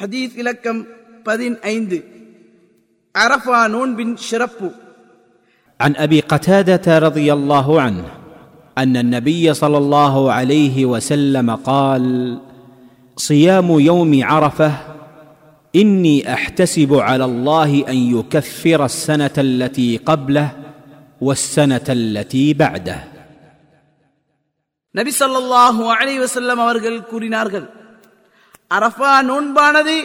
ஹதீஸ் இலக்கம் பதினைந்து அரஃபா நோன்பின் சிறப்பு عن ابي قتاده رضي الله عنه ان النبي صلى الله عليه وسلم قال صيام يوم عرفه اني احتسب على الله ان يكفر السنه التي قبله والسنه التي بعده நபி ஸல்லல்லாஹு அலைஹி வஸல்லம் அவர்கள் கூறினார்கள் அரஃபா நோன்பானது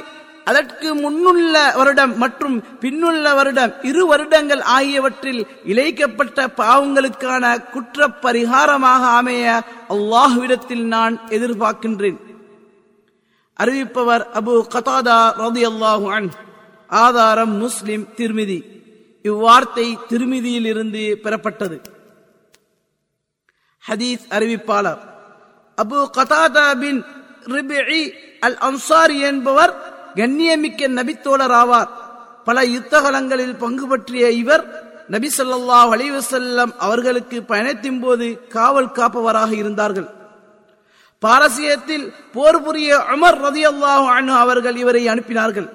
அதற்கு முன்னுள்ள வருடம் மற்றும் பின்னுள்ள வருடம் இரு வருடங்கள் ஆகியவற்றில் இழைக்கப்பட்ட பாவங்களுக்கான குற்ற பரிகாரமாக அமைய அல்லாஹுவிடத்தில் நான் எதிர்பார்க்கின்றேன். அறிவிப்பவர் அபு கதாதா ரதி அல்லாஹு ஆதாரம் முஸ்லிம் திருமிதி. இவ்வார்த்தை திருமிதியில் இருந்து பெறப்பட்டது. ஹதீஸ் அறிவிப்பாளர். அபு கதாதா பின் அல் அன்சாரி என்பவர் கண்ணியமிக்க நபித்தோழர் ஆவார் பல யுத்தகலங்களில் பங்கு பற்றிய இவர் நபி ஸல்லல்லாஹு அலைஹி அவர்களுக்கு பயணத்தின் போது காவல் காப்பவராக இருந்தார்கள். பாரசீகத்தில் போர் புரிய உமர் ரதியல்லாஹு அனு அவர்கள் இவரை அனுப்பினார்கள்.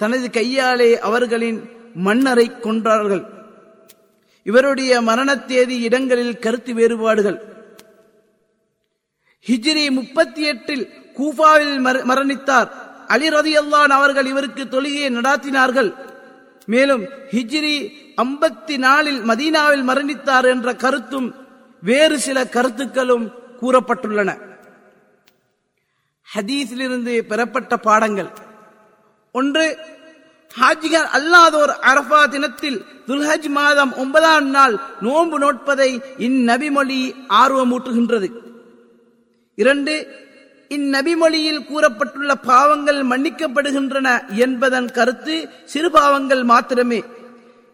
தனது கையாலே அவர்களின் மன்னரை கொன்றார்கள். இவருடைய மரண தேதி இடங்களில் கருத்து வேறுபாடுகள். ஹிஜ்ரி முப்பத்தி எட்டில் கூஃபாவில் மர- மரணித்தார். அலி ரதியல்லான் அவர்கள் இவருக்கு தொழுகையை நடாத்தினார்கள். மேலும் ஹிஜ்ரி ஐம்பத்தி நாலில் மதீனாவில் மரணித்தார் என்ற கருத்தும் வேறு சில கருத்துக்களும் கூறப்பட்டுள்ளன. ஹதீஸிலிருந்து பெறப்பட்ட பாடங்கள். ஒன்று ஹாஜிகர் அல்லாதோர் அரபா தினத்தில் துல்ஹஜ் மாதம் ஒன்பதாம் நாள் நோன்பு நோட்பதை இந்நபிமொழி ஆர்வமூட்டுகின்றது. இரண்டு இந்நபிமொழியில் கூறப்பட்டுள்ள பாவங்கள் மன்னிக்கப்படுகின்றன என்பதன் கருத்து சிறு பாவங்கள் மாத்திரமே.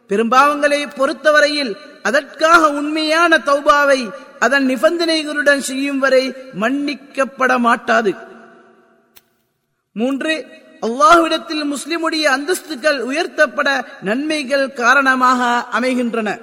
பெரும்பாவங்களை பொறுத்தவரையில் அதற்காக உண்மையான தௌபாவை அதன் நிபந்தனைகளுடன் செய்யும் வரை மன்னிக்கப்பட மாட்டாது. மூன்று அல்லாஹ்விடத்தில் முஸ்லிமுடைய அந்தஸ்துக்கள் உயர்த்தப்பட நன்மைகள் காரணமாக அமைகின்றன.